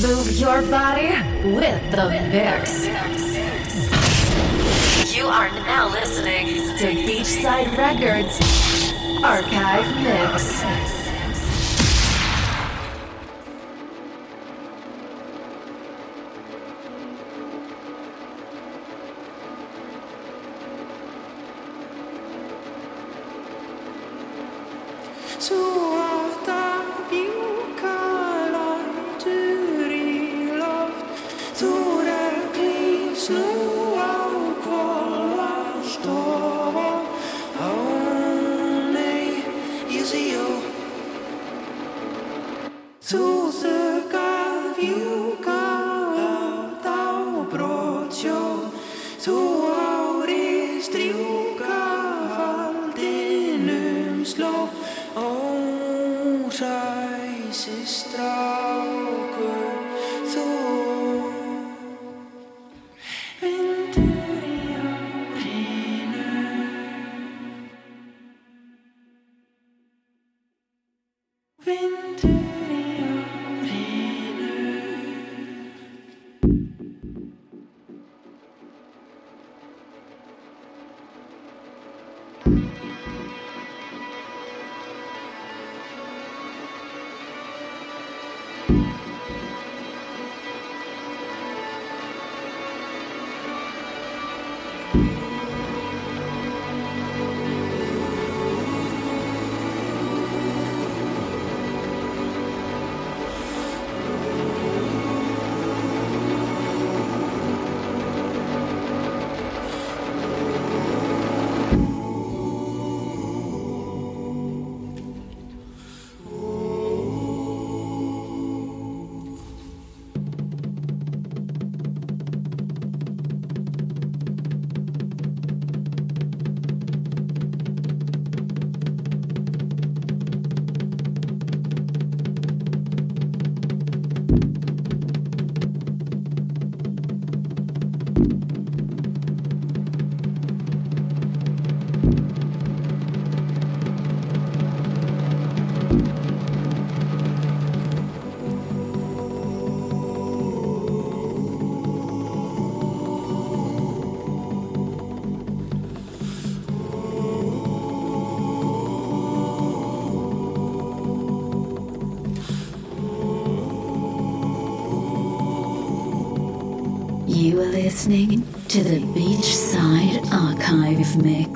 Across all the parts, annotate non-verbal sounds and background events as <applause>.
Move your body with the mix. You are now listening to Beachside Records Archive Mix. Listening to the Beachside Archive Mix.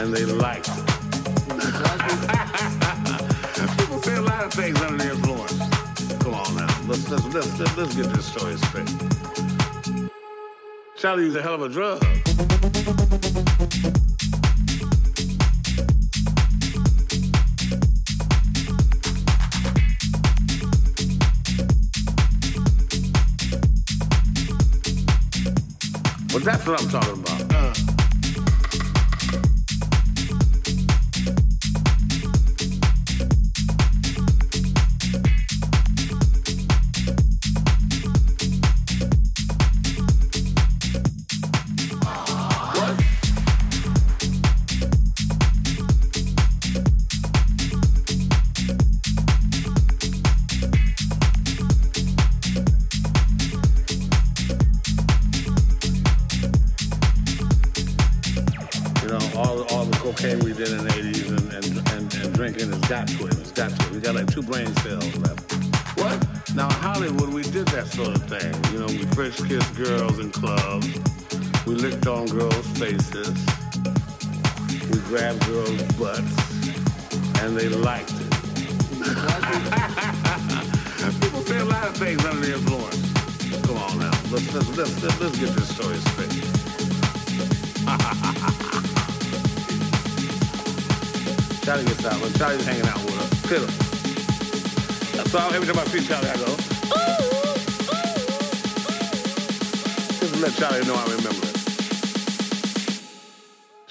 and they like it. <laughs> People say a lot of things under the influence. Come on now, let's, let's, let's, let's get this story straight. Charlie's a hell of a drug. Well, that's what I'm talking about.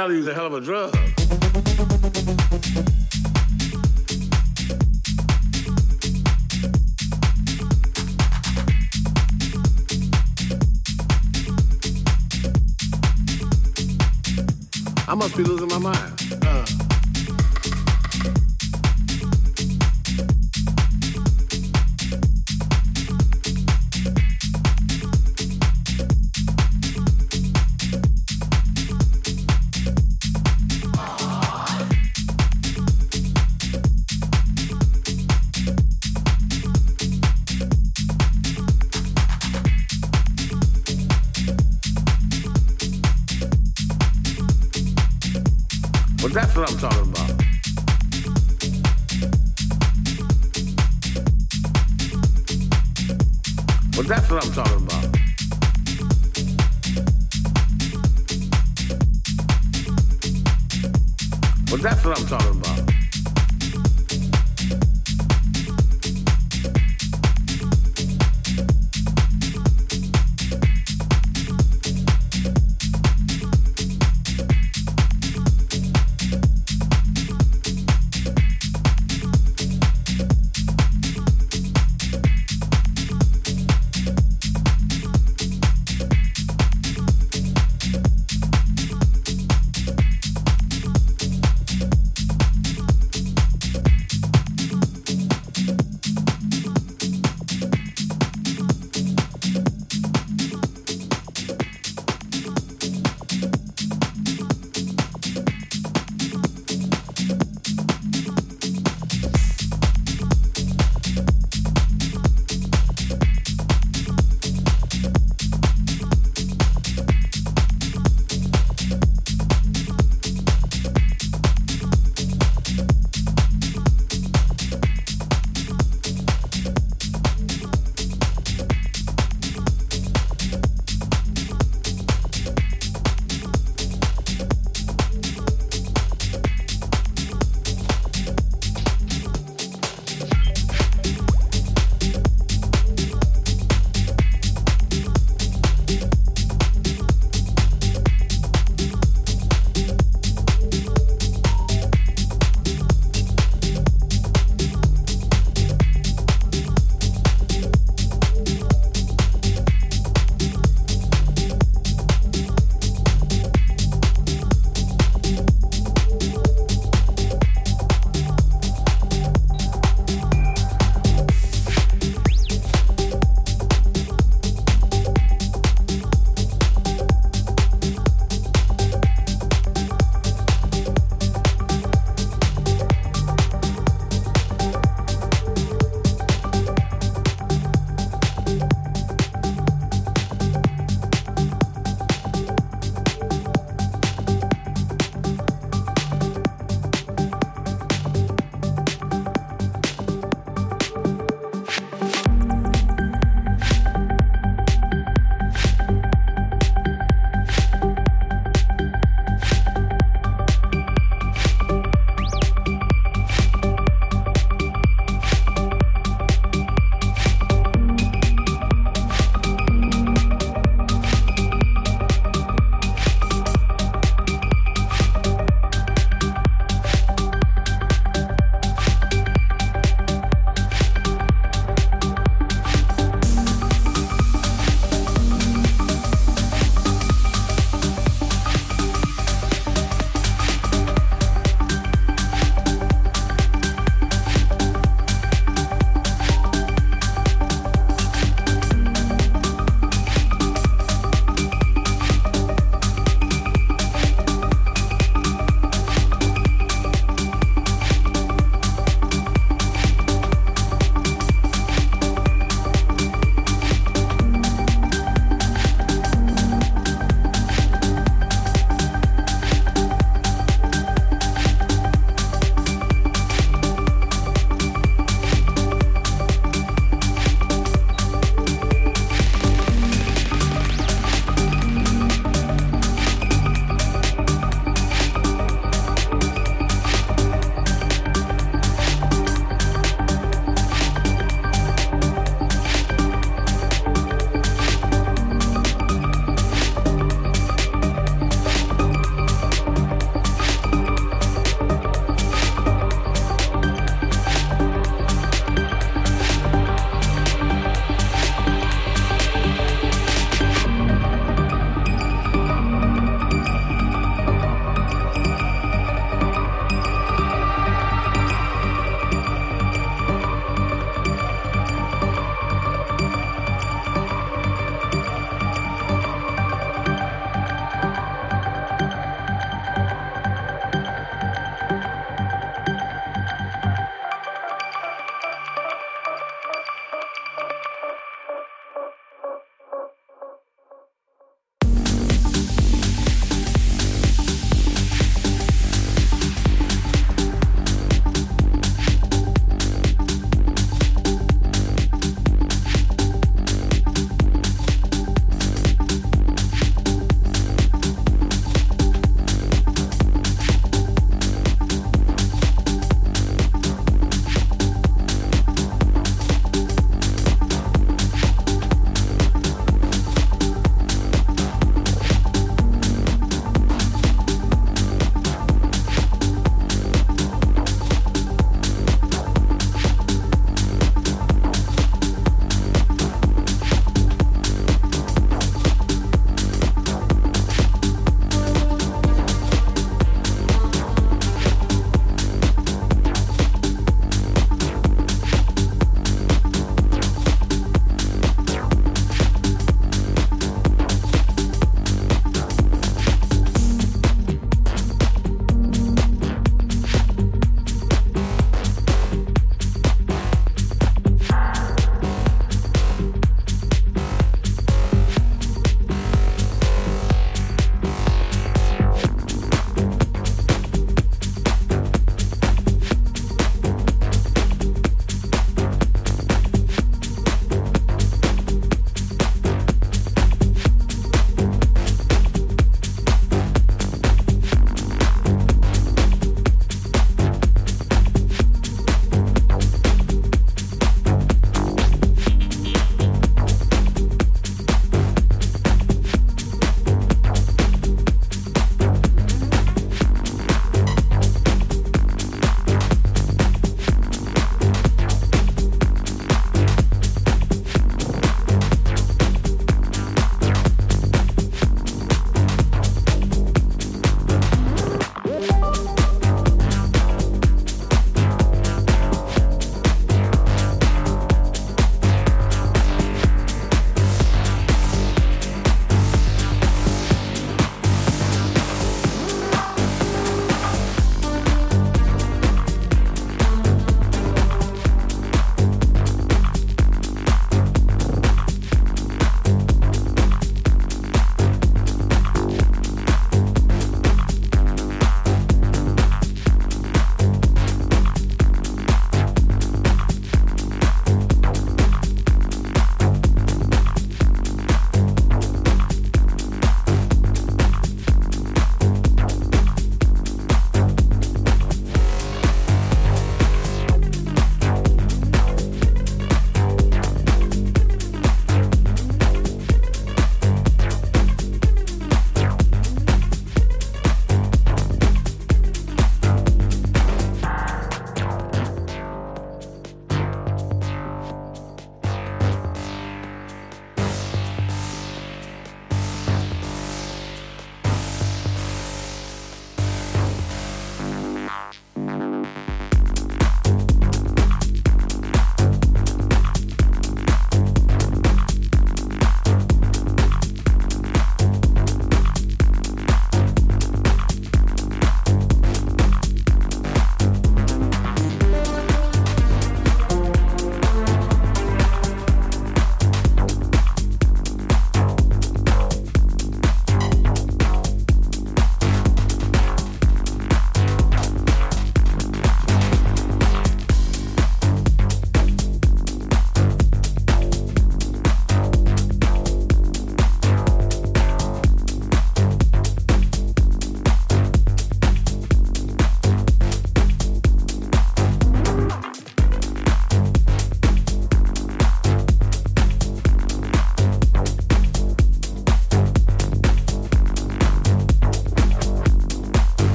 Cali was a hell of a drug.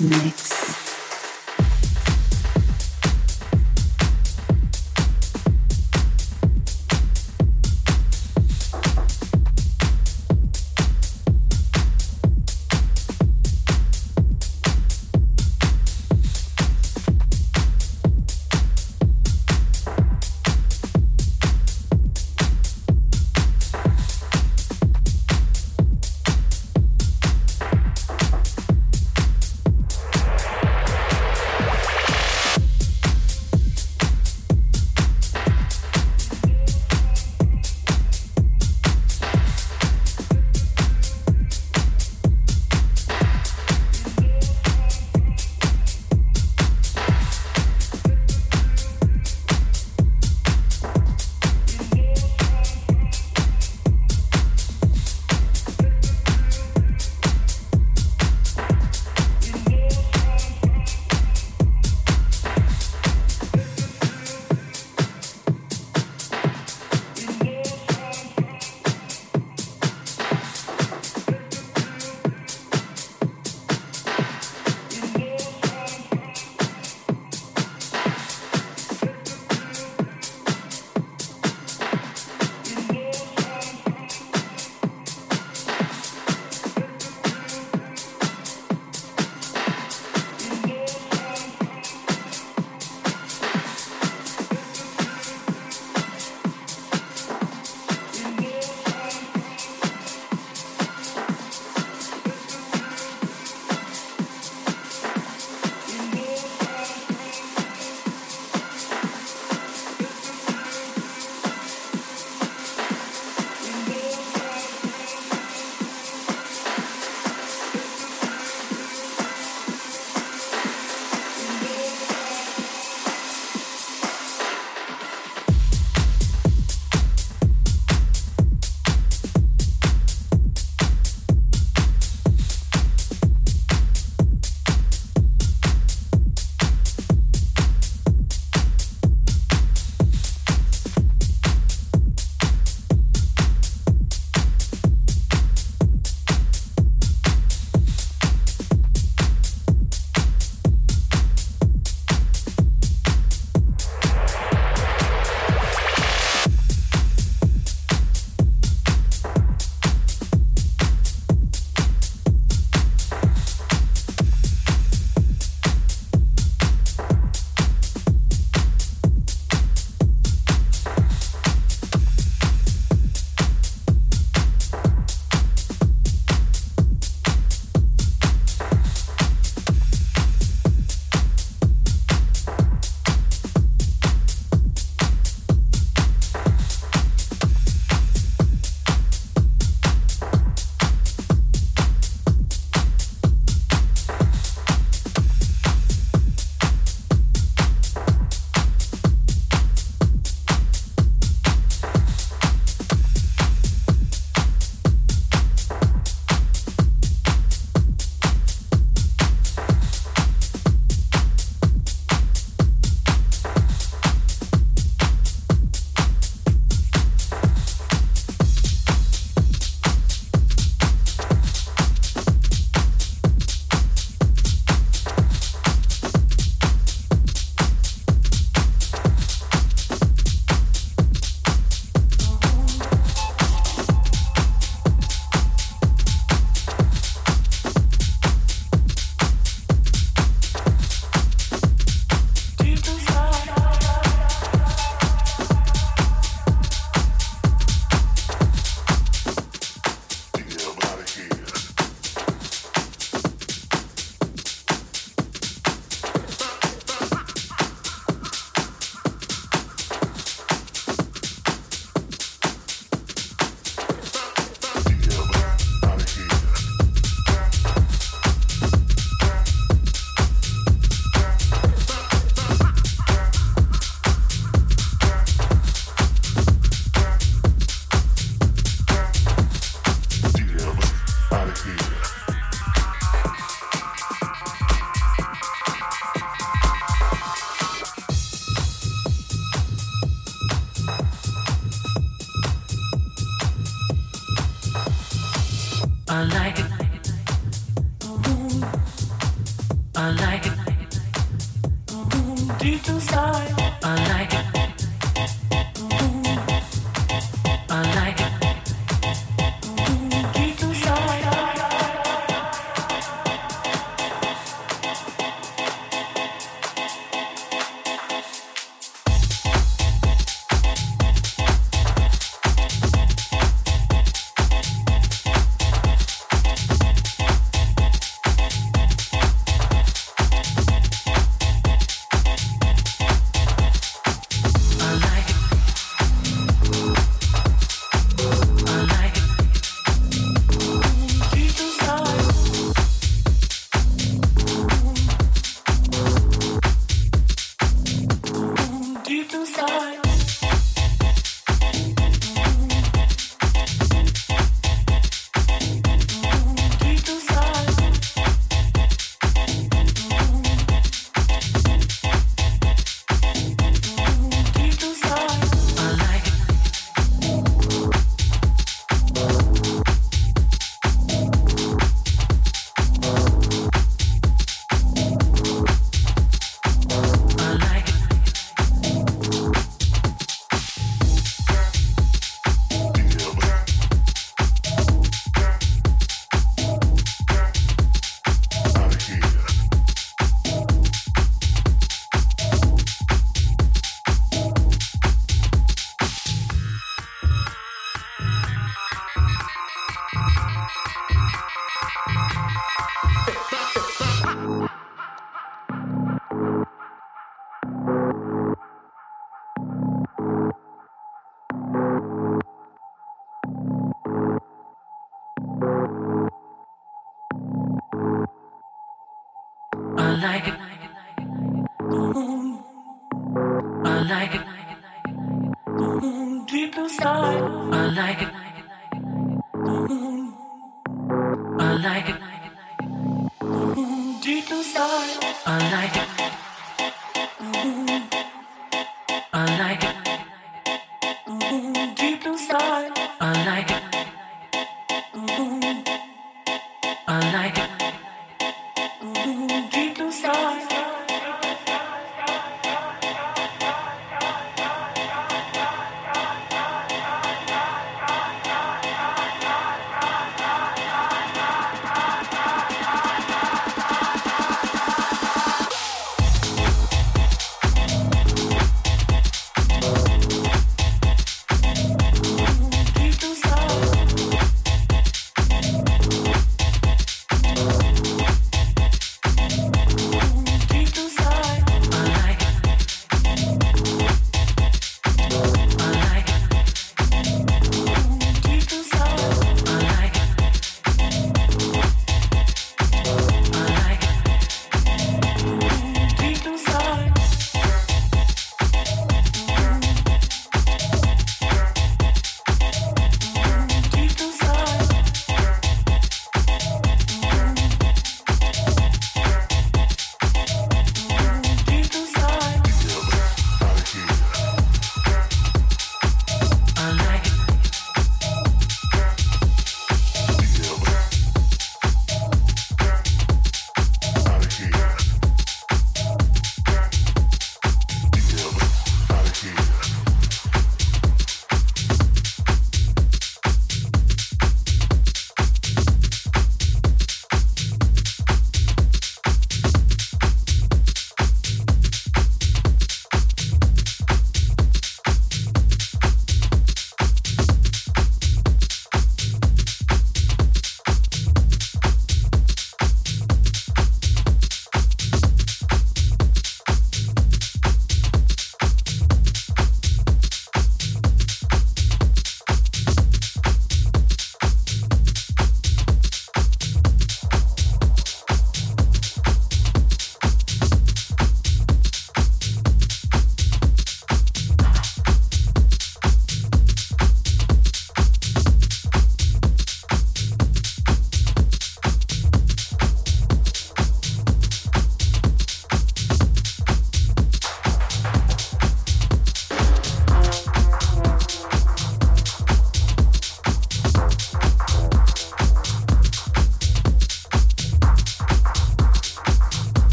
Mix.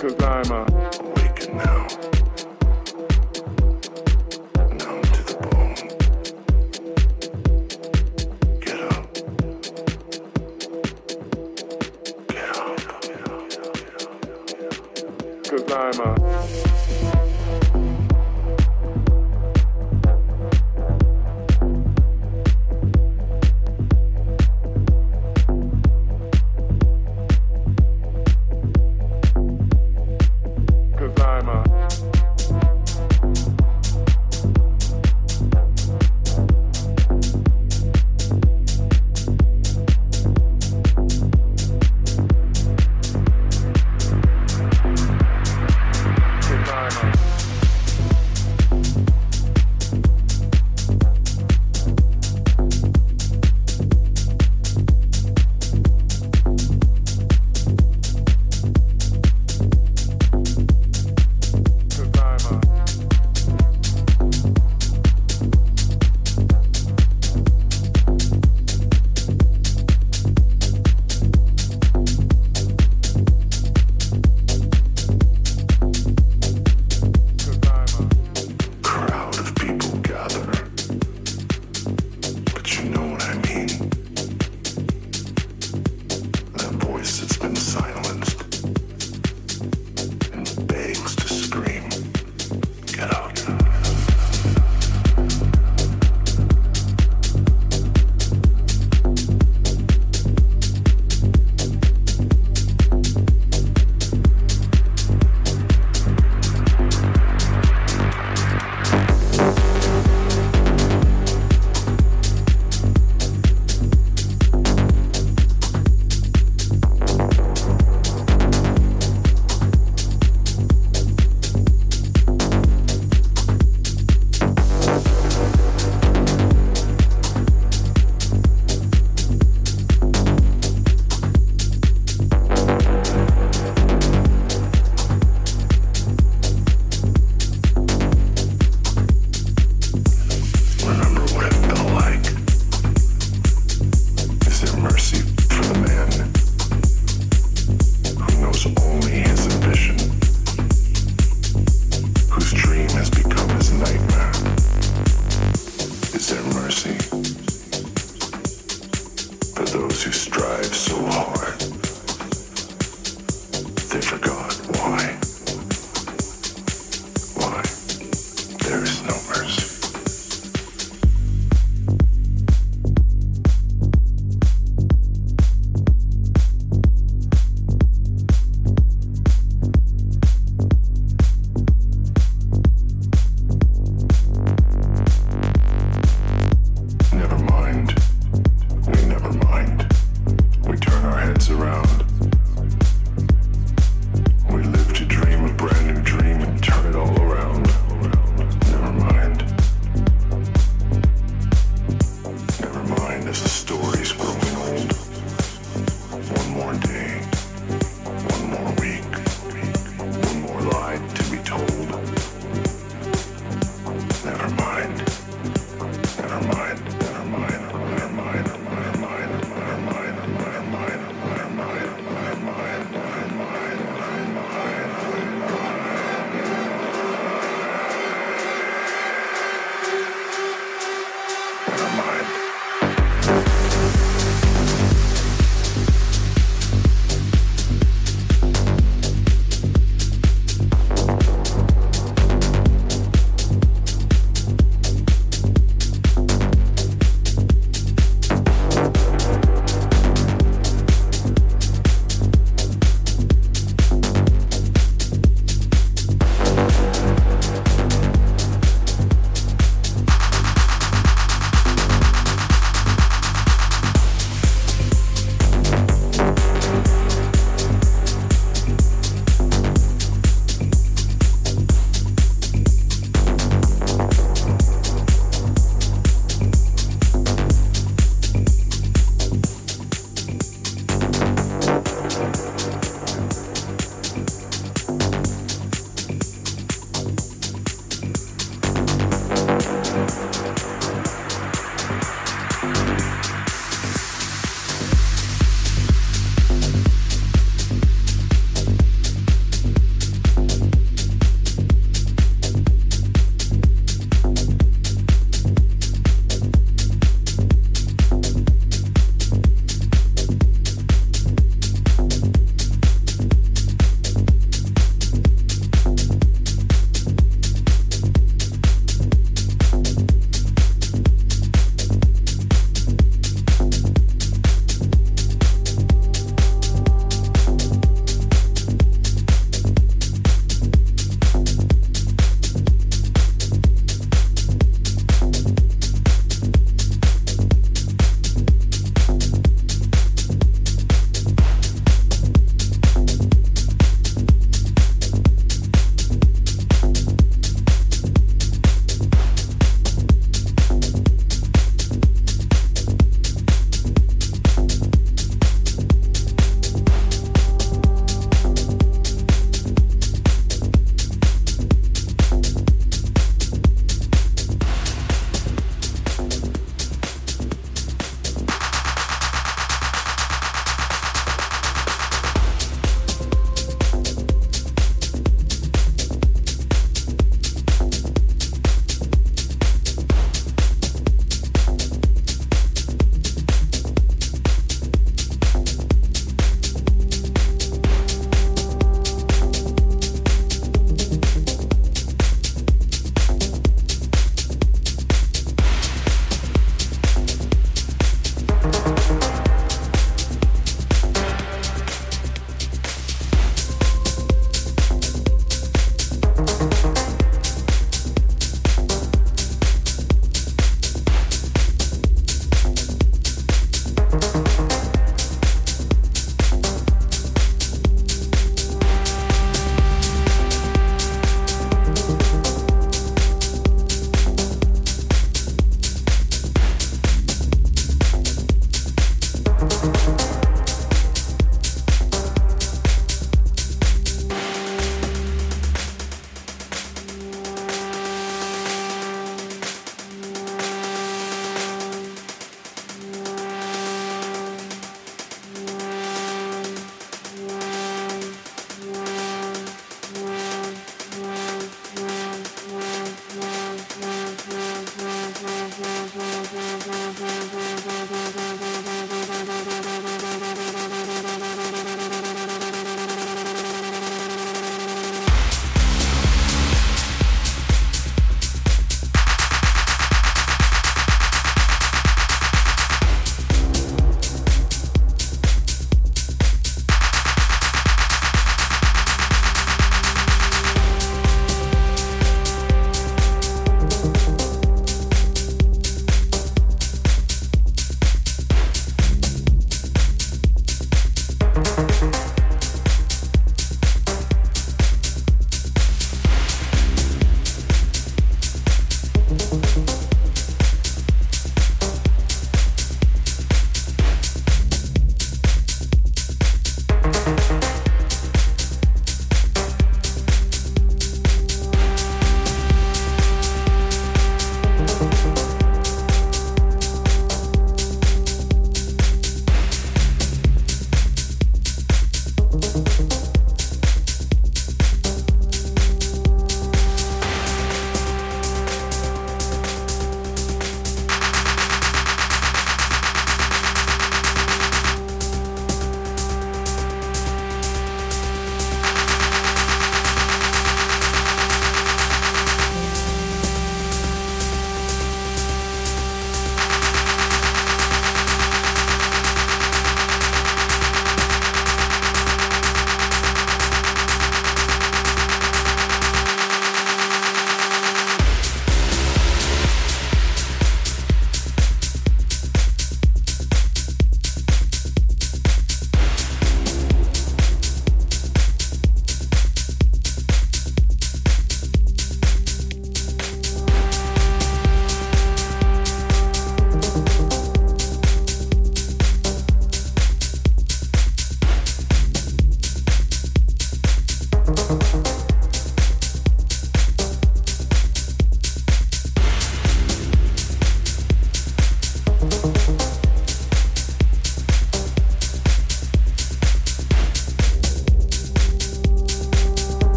cause I'm uh, awakened now.